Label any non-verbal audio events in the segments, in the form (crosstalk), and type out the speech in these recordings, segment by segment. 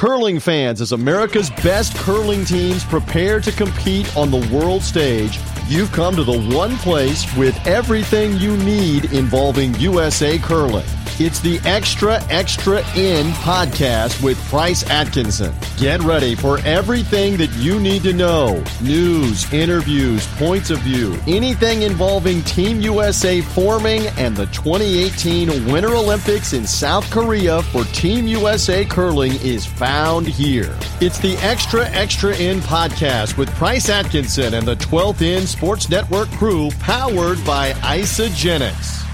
Curling fans, as America's best curling teams prepare to compete on the world stage, you've come to the one place with everything you need involving USA curling. It's the Extra Extra In podcast with Price Atkinson. Get ready for everything that you need to know news, interviews, points of view, anything involving Team USA forming and the 2018 Winter Olympics in South Korea for Team USA curling is found here. It's the Extra Extra In podcast with Price Atkinson and the 12th In Sports Network crew powered by Isagenix.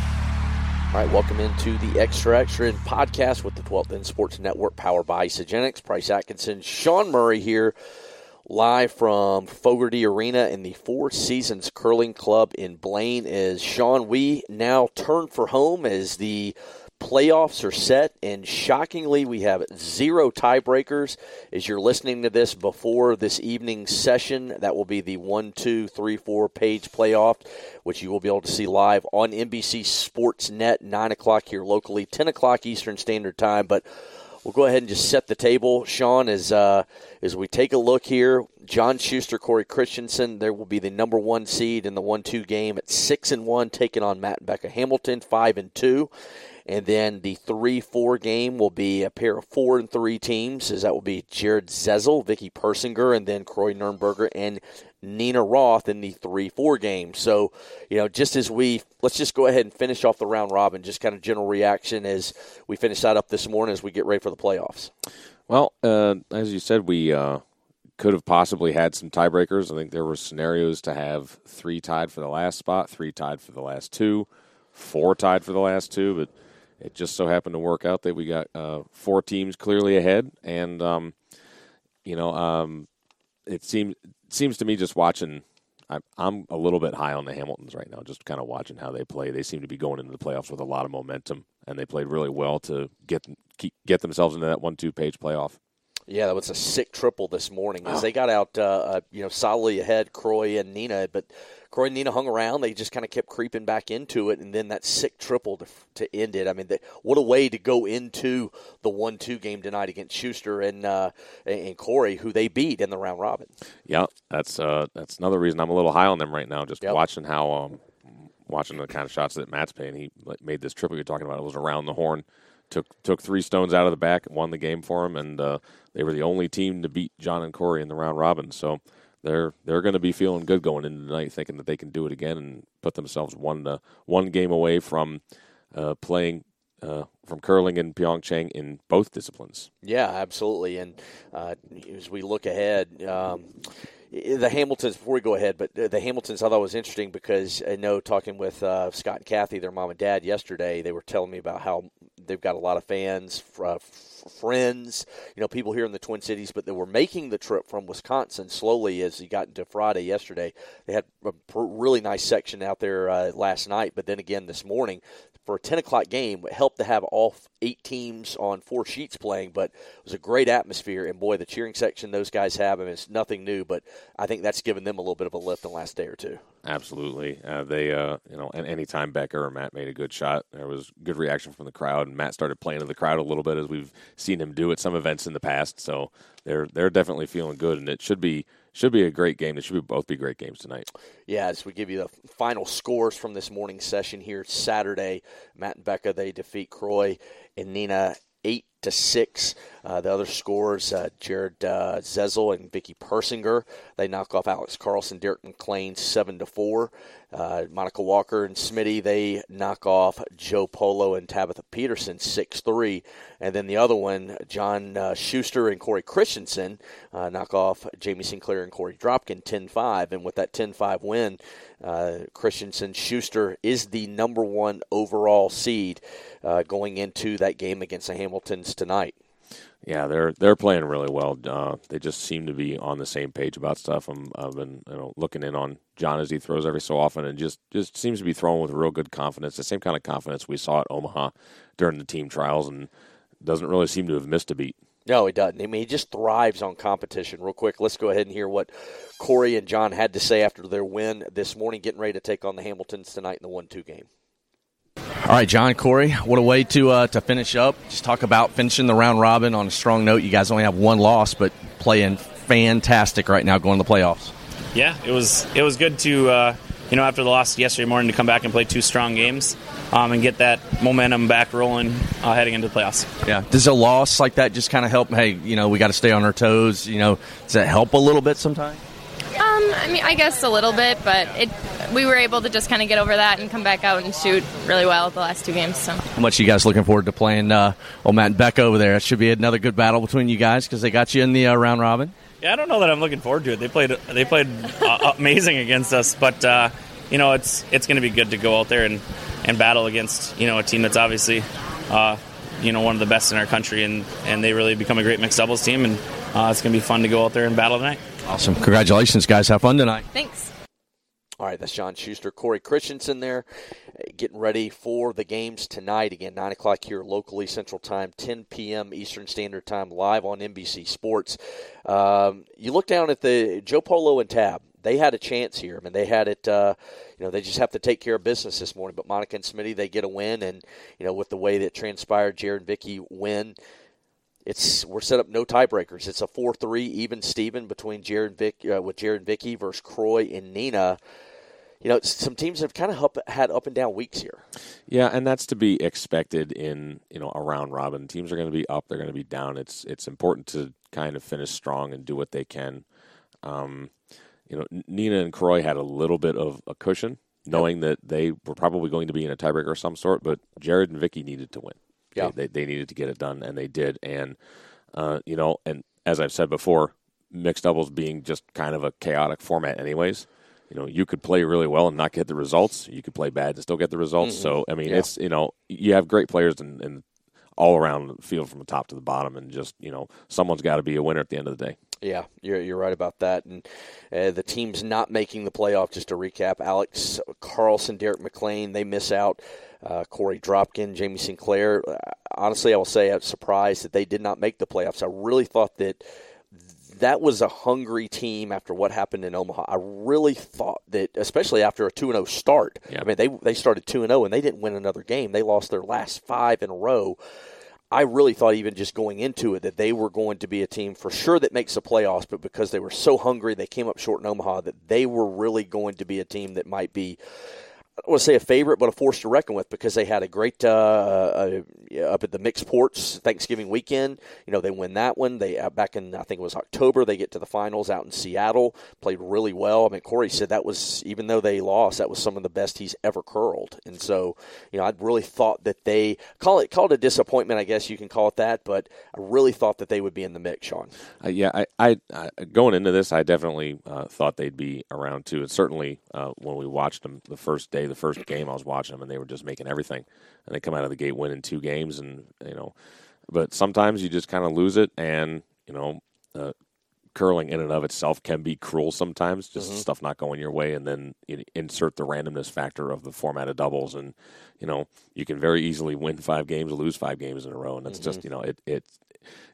All right, welcome into the Extra Extra in podcast with the 12th In Sports Network powered by Isagenix. Price Atkinson, Sean Murray here, live from Fogarty Arena in the Four Seasons Curling Club in Blaine. As Sean, we now turn for home as the playoffs are set, and shockingly, we have zero tiebreakers. As you're listening to this before this evening's session, that will be the one, two, three, four page playoff, which you will be able to see live on NBC Sports Net, 9 o'clock here locally, 10 o'clock Eastern Standard Time. But we'll go ahead and just set the table, Sean, as uh, as we take a look here. John Shuster, Cory Christensen, there will be the number one seed in the one-two game at six and one, taking on Matt Becca Hamilton, five and two. And then the three-four game will be a pair of four and three teams, as that will be Jered Zezel, Vicky Persinger, and then Kroy Nernberger and Nina Roth in the three-four game. So, you know, just as we let's just go ahead and finish off the round robin, just kind of general reaction as we finish that up this morning as we get ready for the playoffs. Well, uh, as you said, we uh, could have possibly had some tiebreakers. I think there were scenarios to have three tied for the last spot, three tied for the last two, four tied for the last two, but it just so happened to work out that we got uh, four teams clearly ahead, and um, you know, um, it seems seems to me just watching. I'm, I'm a little bit high on the Hamiltons right now, just kind of watching how they play. They seem to be going into the playoffs with a lot of momentum, and they played really well to get keep, get themselves into that one-two page playoff. Yeah, that was a sick triple this morning as they got out, uh, uh, you know, solidly ahead, Kroy and Nina. But Kroy and Nina hung around. They just kind of kept creeping back into it, and then that sick triple to, to end it. I mean, the, what a way to go into the one-two game tonight against Shuster and uh, and Cory, who they beat in the round robin. Yeah, that's uh, that's another reason I'm a little high on them right now. Just Yep. watching how um, watching the kind of shots that Matt's paying. He made this triple you're talking about. It was around the horn. Took took three stones out of the back, and won the game for him, and uh, they were the only team to beat John and Cory in the round robin. So they're they're going to be feeling good going into tonight, thinking that they can do it again and put themselves one uh, one game away from uh, playing uh, from curling in Pyeongchang in both disciplines. Yeah, absolutely. And uh, as we look ahead, um, the Hamiltons. Before we go ahead, but the Hamiltons, I thought was interesting because I know talking with uh, Scott and Kathy, their mom and dad, yesterday, they were telling me about how they've got a lot of fans, uh, friends, you know, people here in the Twin Cities, but they were making the trip from Wisconsin slowly as he got into Friday yesterday. They had a really nice section out there uh, last night, but then again this morning for a 10 o'clock game. It helped to have all eight teams on four sheets playing, but it was a great atmosphere. And boy, the cheering section those guys have, I mean, it's nothing new, but I think that's given them a little bit of a lift in the last day or two. Absolutely. Uh, they, uh, you know, and anytime Becca or Matt made a good shot, there was good reaction from the crowd. And Matt started playing to the crowd a little bit as we've seen him do at some events in the past. So they're they're definitely feeling good, and it should be should be a great game. It should be both be great games tonight. Yeah, as we give you the final scores from this morning session here Saturday, Matt and Becca they defeat Kroy and Nina eight to six. Uh, the other scores: uh, Jered uh, Zezel and Vicky Persinger. They knock off Alex Carlson, Derek McLean, seven to four. Uh, Monica Walker and Smitty they knock off Joe Polo and Tabitha Peterson six three, and then the other one John uh, Shuster and Cory Christensen uh, knock off Jamie Sinclair and Corey Dropkin 10-5. and with that 10-5 win, Christensen Shuster is the number one overall seed going into that game against the Hamiltons tonight. Yeah, they're they're playing really well. Uh, they just seem to be on the same page about stuff. I'm, I've been you know looking in on John as he throws every so often, and just just seems to be throwing with real good confidence. The same kind of confidence we saw at Omaha during the team trials, and doesn't really seem to have missed a beat. No, he doesn't. I mean, he just thrives on competition. Real quick, let's go ahead and hear what Cory and John had to say after their win this morning, getting ready to take on the Hamiltons tonight in the one-two game. All right, John Cory, what a way to uh, to finish up. Just talk about finishing the round robin on a strong note. You guys only have one loss, but playing fantastic right now, going to the playoffs. Yeah, it was it was good to uh, you know after the loss yesterday morning to come back and play two strong games um, and get that momentum back rolling uh, heading into the playoffs. Yeah, does a loss like that just kind of help? Hey, you know, we got to stay on our toes. You know, does that help a little bit sometimes? Um, I mean, I guess a little bit, but it we were able to just kind of get over that and come back out and shoot really well the last two games. So, how much are you guys looking forward to playing uh, old Matt and Beck over there? It should be another good battle between you guys because they got you in the uh, round robin. Yeah, I don't know that I'm looking forward to it. They played they played uh, (laughs) amazing against us, but uh, you know it's it's going to be good to go out there and, and battle against you know a team that's obviously uh, you know one of the best in our country, and, and they really become a great mixed doubles team, and uh, it's going to be fun to go out there and battle tonight. Awesome! Congratulations, guys. Have fun tonight. Thanks. All right, that's John Shuster, Cory Christensen there, getting ready for the games tonight. Again, 9 o'clock here locally, Central Time, 10 p.m. Eastern Standard Time, live on NBC Sports. Um, you look down at the Joe Polo and Tab. They had a chance here. I mean, they had it. Uh, you know, they just have to take care of business this morning. But Monica and Smitty, they get a win, and you know, with the way that transpired, Jered and Vicky win it's we're set up no tiebreakers. It's a four three even Steven between Jered and Vic uh, with Jered Vicky versus Kroy and Nina. You know, some teams have kind of up, had up and down weeks here. Yeah, and that's to be expected in you know a round robin. Teams are going to be up, they're going to be down. It's it's important to kind of finish strong and do what they can. Um, you know, Nina and Kroy had a little bit of a cushion, knowing that they were probably going to be in a tiebreaker of some sort. But Jered and Vicky needed to win. Yeah. They, they, they needed to get it done, and they did. And, uh, you know, and as I've said before, mixed doubles being just kind of a chaotic format, anyways. You know, you could play really well and not get the results. You could play bad and still get the results. Mm-hmm. So, I mean, Yeah. it's, you know, you have great players and, and all around the field from the top to the bottom, and just, you know, someone's got to be a winner at the end of the day. Yeah, you're you're right about that. And uh, the teams not making the playoff. Just to recap: Alex Carlson, Derek McLean, they miss out. Uh, Corey Dropkin, Jamie Sinclair. Uh, honestly, I will say I'm surprised that they did not make the playoffs. I really thought that that was a hungry team after what happened in Omaha. I really thought that, especially after a two and zero start. Yeah. I mean, they they started two and zero and they didn't win another game. They lost their last five in a row. I really thought even just going into it that they were going to be a team for sure that makes the playoffs, but because they were so hungry, they came up short in Omaha that they were really going to be a team that might be. I don't want to say a favorite, but a force to reckon with because they had a great uh, uh, up at the Mixed Ports Thanksgiving weekend. You know, they win that one. They uh, back in I think it was October. They get to the finals out in Seattle. Played really well. I mean, Corey said that was even though they lost, that was some of the best he's ever curled. And so, you know, I really thought that they call it call it a disappointment. I guess you can call it that. But I really thought that they would be in the mix, Sean. Uh, yeah, I, I, I going into this, I definitely uh, thought they'd be around too. And certainly uh, when we watched them the first day, the first game, I was watching them, and they were just making everything. And they come out of the gate winning two games, and you know, but sometimes you just kind of lose it, and you know, uh, curling in and of itself can be cruel sometimes. Just Mhm. stuff not going your way, and then you insert the randomness factor of the format of doubles, and you know, you can very easily win five games, or lose five games in a row, and that's just Mhm. you know, it it's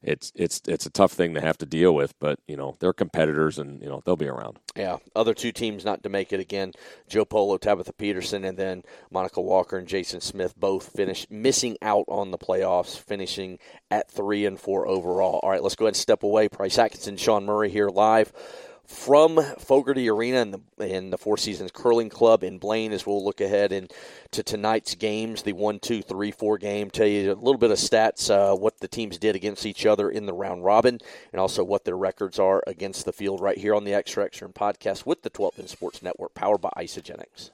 it's it's it's a tough thing to have to deal with, but you know they're competitors, and you know they'll be around. Yeah, other two teams not to make it again: Joe Polo, Tabitha Peterson, and then Monica Walker and Jason Smith both finished missing out on the playoffs, finishing at three and four overall. All right, let's go ahead and step away. Price Atkinson, Sean Murray here live from Fogarty Arena and the, and the Four Seasons Curling Club in Blaine as we'll look ahead into tonight's games, the one, two, three, four game. Tell you a little bit of stats, uh, what the teams did against each other in the round robin, and also what their records are against the field right here on the Extra Extra and podcast with the 12th and Sports Network, powered by Isagenix.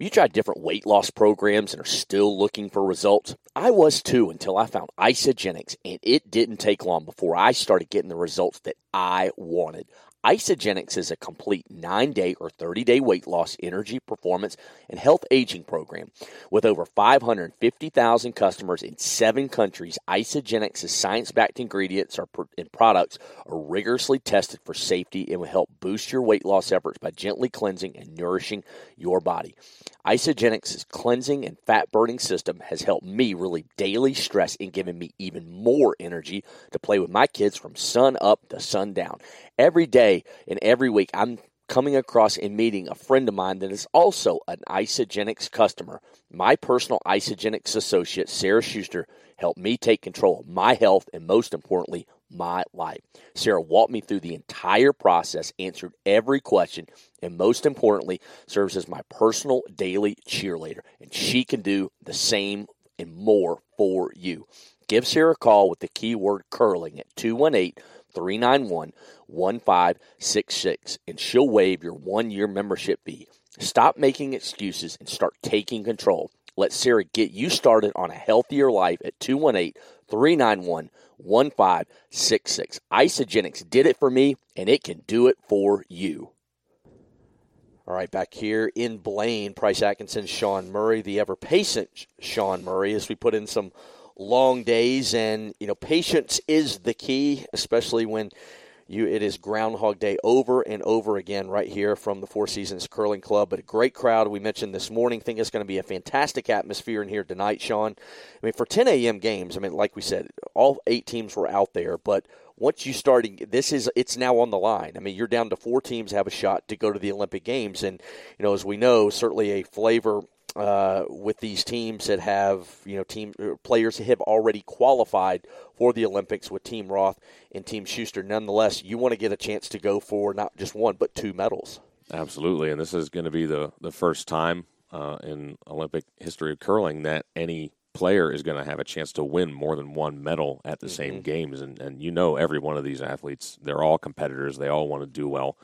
You tried different weight loss programs and are still looking for results? I was too until I found Isagenix, and it didn't take long before I started getting the results that I wanted. Isagenix is a complete nine day or 30 day weight loss, energy, performance, and health aging program. With over 550,000 customers in seven countries, Isagenix's science backed ingredients are, and products are rigorously tested for safety and will help boost your weight loss efforts by gently cleansing and nourishing your body. Isagenix's cleansing and fat burning system has helped me relieve daily stress and given me even more energy to play with my kids from sun up to sundown. Every day and every week, I'm coming across and meeting a friend of mine that is also an Isagenix customer. My personal Isagenix associate, Sarah Schuster, helped me take control of my health and, most importantly, my life. Sarah walked me through the entire process, answered every question, and most importantly, serves as my personal daily cheerleader. And she can do the same and more for you. Give Sarah a call with the keyword curling at 218 391 1566, and she'll waive your one year membership fee. Stop making excuses and start taking control. Let Sarah get you started on a healthier life at 218 391 1566. Isagenix did it for me, and it can do it for you. All right, back here in Blaine, Price Atkinson, Sean Murray, the ever patient Sean Murray, as we put in some long days. And, you know, patience is the key, especially when you, it is Groundhog Day over and over again right here from the Four Seasons Curling Club. But a great crowd we mentioned this morning. Think it's going to be a fantastic atmosphere in here tonight, Sean. I mean, for 10 a.m. games, I mean, like we said, all eight teams were out there, but once you starting this is it's now on the line i mean you're down to four teams have a shot to go to the olympic games and you know as we know certainly a flavor uh, with these teams that have you know team uh, players have already qualified for the Olympics with Team Roth and Team Shuster. Nonetheless, you want to get a chance to go for not just one but two medals. Absolutely, and this is going to be the the first time uh, in Olympic history of curling that any player is going to have a chance to win more than one medal at the mm-hmm. same games. And, and you know, every one of these athletes, they're all competitors. They all want to do well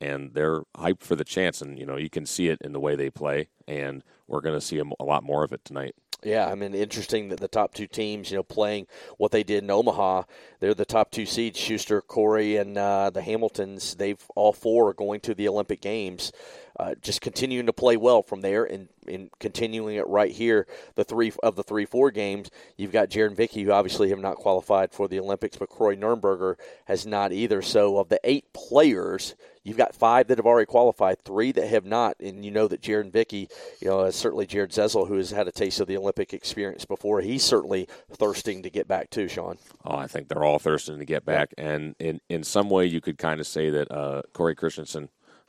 and they're hyped for the chance. And you know, you can see it in the way they play, and we're going to see a lot more of it tonight. Yeah, I mean, interesting that the top two teams, you know, playing what they did in Omaha, they're the top two seeds. Shuster, Cory, and uh, the Hamiltons. They've all four are going to the Olympic Games. Uh, just continuing to play well from there and, and continuing it right here. The three of the three four games, you've got Jered Vicky, who obviously have not qualified for the Olympics, but Kroy Nernberger has not either. So of the eight players, you've got five that have already qualified, three that have not, and you know that Jered Vicky, you know, certainly Jered Zezel, who has had a taste of the Olympic experience before, he's certainly thirsting to get back too. Sean. Oh, I think they're all thirsting to get back, and in in some way, you could kind of say that uh, Cory Christensen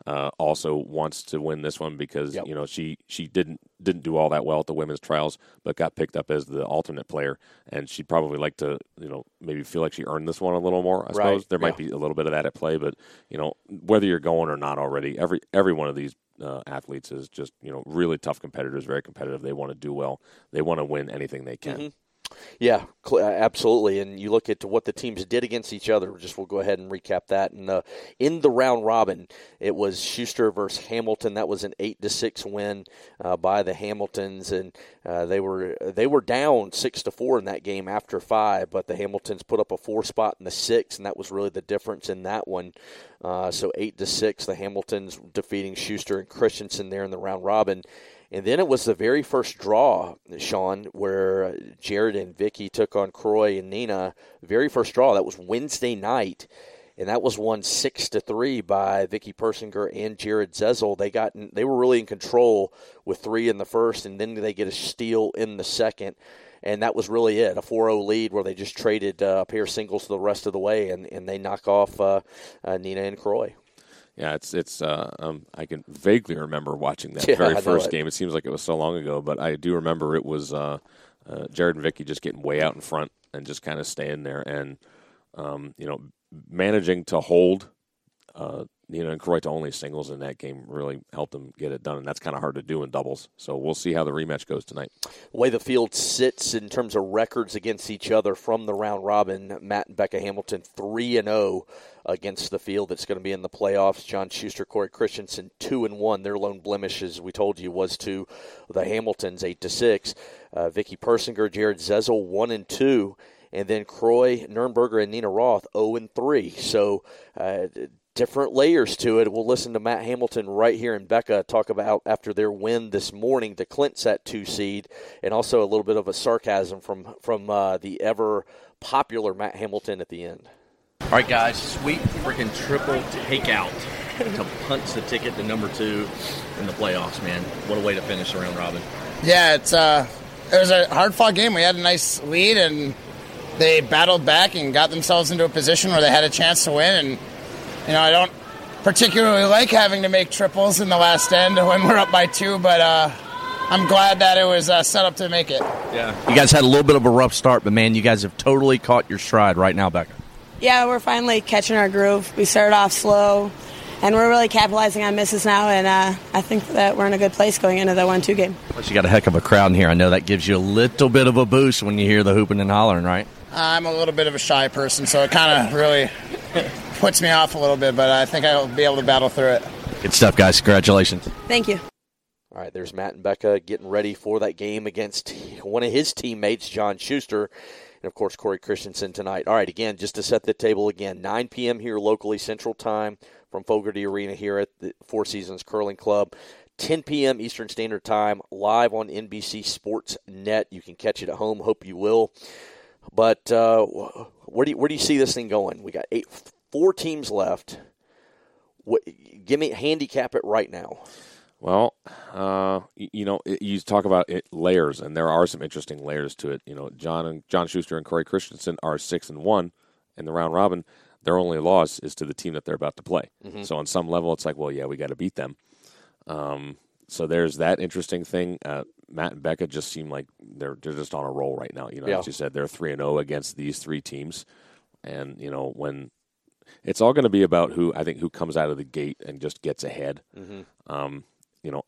uh, also wants to win this one because yep. you know she she didn't didn't do all that well at the women's trials, but got picked up as the alternate player, and she'd probably like to you know maybe feel like she earned this one a little more. I suppose there might be a little bit of that at play, but you know whether you're going or not already, every every one of these uh, athletes is just you know really tough competitors, very competitive. They want to do well. They want to win anything they can. Mm-hmm. Yeah, uh, absolutely. And you look at what the teams did against each other. Just we'll go ahead and recap that. And uh, in the round robin, it was Shuster versus Hamilton. That was an eight to six win uh, by the Hamiltons, and uh, they were they were down six to four in that game after five. But the Hamiltons put up a four spot in the six, and that was really the difference in that one. Uh, so eight to six, the Hamiltons defeating Shuster and Christensen there in the round robin. And then it was the very first draw, Sean, where Jered and Vicky took on Kroy and Nina. Very first draw. That was Wednesday night, and that was won six to three by Vicky Persinger and Jered Zezel. They got they were really in control with three in the first, and then they get a steal in the second. And that was really it, a 4-0 lead where they just traded uh, a pair of singles the rest of the way, and, and they knock off uh, uh, Nina and Kroy. Yeah, it's it's. Uh, um, I can vaguely remember watching that (laughs) yeah, very first it. game. It seems like it was so long ago, but I do remember it was uh, uh, Jered and Vicky just getting way out in front and just kind of staying there. And Um, you know, managing to hold, uh, you know, and Kroy to only singles in that game really helped them get it done, and that's kind of hard to do in doubles. So we'll see how the rematch goes tonight. The way the field sits in terms of records against each other from the round robin, Matt and Becca Hamilton three and zero against the field that's going to be in the playoffs. John Shuster, Corey Christensen two and one. Their lone blemish, as we told you, was to the Hamiltons eight to six. Uh, Vicky Persinger, Jered Zezel one and two and then Kroy, Nernberger, and Nina Roth 0 and 3. So uh, different layers to it. We'll listen to Matt Hamilton right here and Becca talk about after their win this morning to clinch that two seed, and also a little bit of a sarcasm from from uh, the ever popular Matt Hamilton at the end. All right, guys, sweet freaking triple takeout to punch the ticket to number two in the playoffs, man. What a way to finish the round robin. Yeah, it's uh, it was a hard fought game. We had a nice lead and they battled back and got themselves into a position where they had a chance to win. And you know, I don't particularly like having to make triples in the last end (laughs) when we're up by two, but uh, I'm glad that it was uh, set up to make it. Yeah, you guys had a little bit of a rough start, but man, you guys have totally caught your stride right now, Becca. Yeah, we're finally catching our groove. We started off slow, and we're really capitalizing on misses now. And uh, I think that we're in a good place going into the one-two game. Plus, you got a heck of a crowd in here. I know that gives you a little bit of a boost when you hear the hooping and hollering, right? I'm a little bit of a shy person, so it kind of really puts me off a little bit, but I think I'll be able to battle through it. Good stuff, guys. Congratulations. Thank you. All right, there's Matt and Becca getting ready for that game against one of his teammates, John Shuster, and of course Cory Christensen tonight. All right, again, just to set the table again, 9 p.m. here locally Central Time from Fogarty Arena here at the Four Seasons Curling Club. 10 p.m. Eastern Standard Time, live on NBC Sports Net. You can catch it at home. Hope you will. But uh, where do you, where do you see this thing going? We got eight, four teams left. What, give me handicap it right now. Well, uh, you know, you talk about it, layers, and there are some interesting layers to it. You know, John and John Shuster and Cory Christensen are six and one in the round robin. Their only loss is to the team that they're about to play. Mm-hmm. So on some level, it's like, well, yeah, we got to beat them. Um, so there's that interesting thing. Uh, Matt and Becca just seem like they're they're just on a roll right now. You know, yeah. as you said, they're three and zero oh against these three teams, and you know when it's all going to be about who I think who comes out of the gate and just gets ahead. Mm-hmm. Um, you know,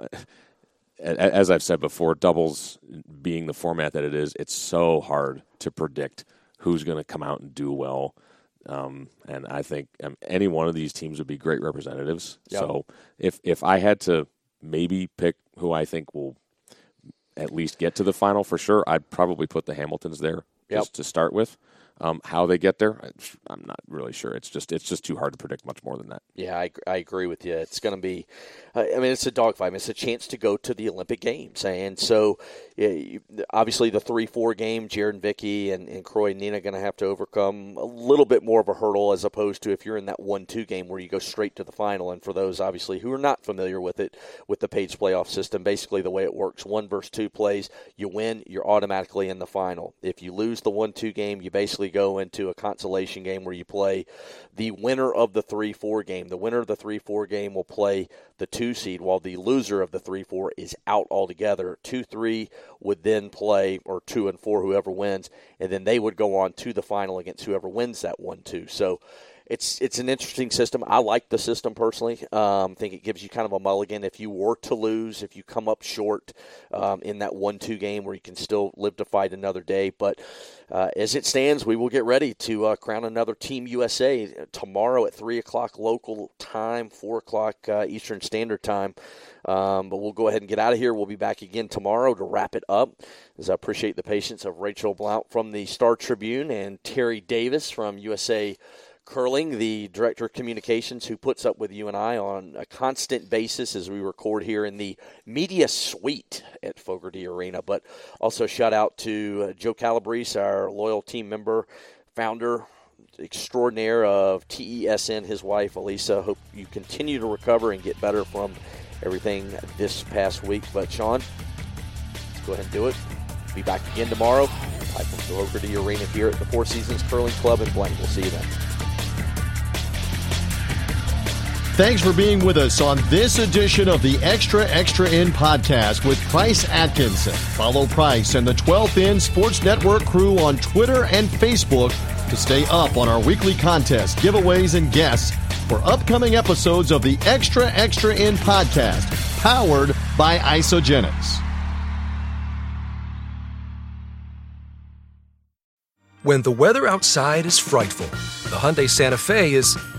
as I've said before, doubles being the format that it is, it's so hard to predict who's going to come out and do well. Um, and I think um, any one of these teams would be great representatives. Yep. So if if I had to maybe pick who I think will at least get to the final for sure, I'd probably put the Hamiltons there yep. just to start with. Um, how they get there, I'm not really sure. It's just it's just too hard to predict much more than that. Yeah, I, I agree with you. It's going to be, I mean, it's a dogfight. It's a chance to go to the Olympic Games, and so yeah, obviously the three four game, Jered and Vicky and, and Kroy and Nina going to have to overcome a little bit more of a hurdle as opposed to if you're in that one two game where you go straight to the final. And for those obviously who are not familiar with it, with the Page playoff system, basically the way it works: one versus two plays, you win, you're automatically in the final. If you lose the one two game, you basically go into a consolation game where you play the winner of the 3 4 game. The winner of the 3 4 game will play the 2 seed, while the loser of the 3 4 is out altogether. 2 3 would then play, or 2 and 4, whoever wins, and then they would go on to the final against whoever wins that 1 2. So it's it's an interesting system. I like the system personally. Um, I think it gives you kind of a mulligan if you were to lose, if you come up short um, in that one-two game where you can still live to fight another day. But uh, as it stands, we will get ready to uh, crown another Team USA tomorrow at three o'clock local time, four o'clock uh, Eastern Standard Time. Um, but we'll go ahead and get out of here. We'll be back again tomorrow to wrap it up. As I appreciate the patience of Rachel Blount from the Star Tribune and Terry Davis from USA. Curling, the director of communications, who puts up with you and I on a constant basis as we record here in the media suite at Fogarty Arena. But also shout out to uh, Joe Calabrese, our loyal team member, founder extraordinaire of TESN, his wife Elisa. Hope you continue to recover and get better from everything this past week. But Sean, let's go ahead and do it. Be back again tomorrow. Live from Fogarty Arena here at the Four Seasons Curling Club in Blaine. We'll see you then. Thanks for being with us on this edition of the Extra Extra In podcast with Price Atkinson. Follow Price and the 12th In Sports Network crew on Twitter and Facebook to stay up on our weekly contests, giveaways, and guests for upcoming episodes of the Extra Extra In podcast, powered by Isagenix. When the weather outside is frightful, the Hyundai Santa Fe is,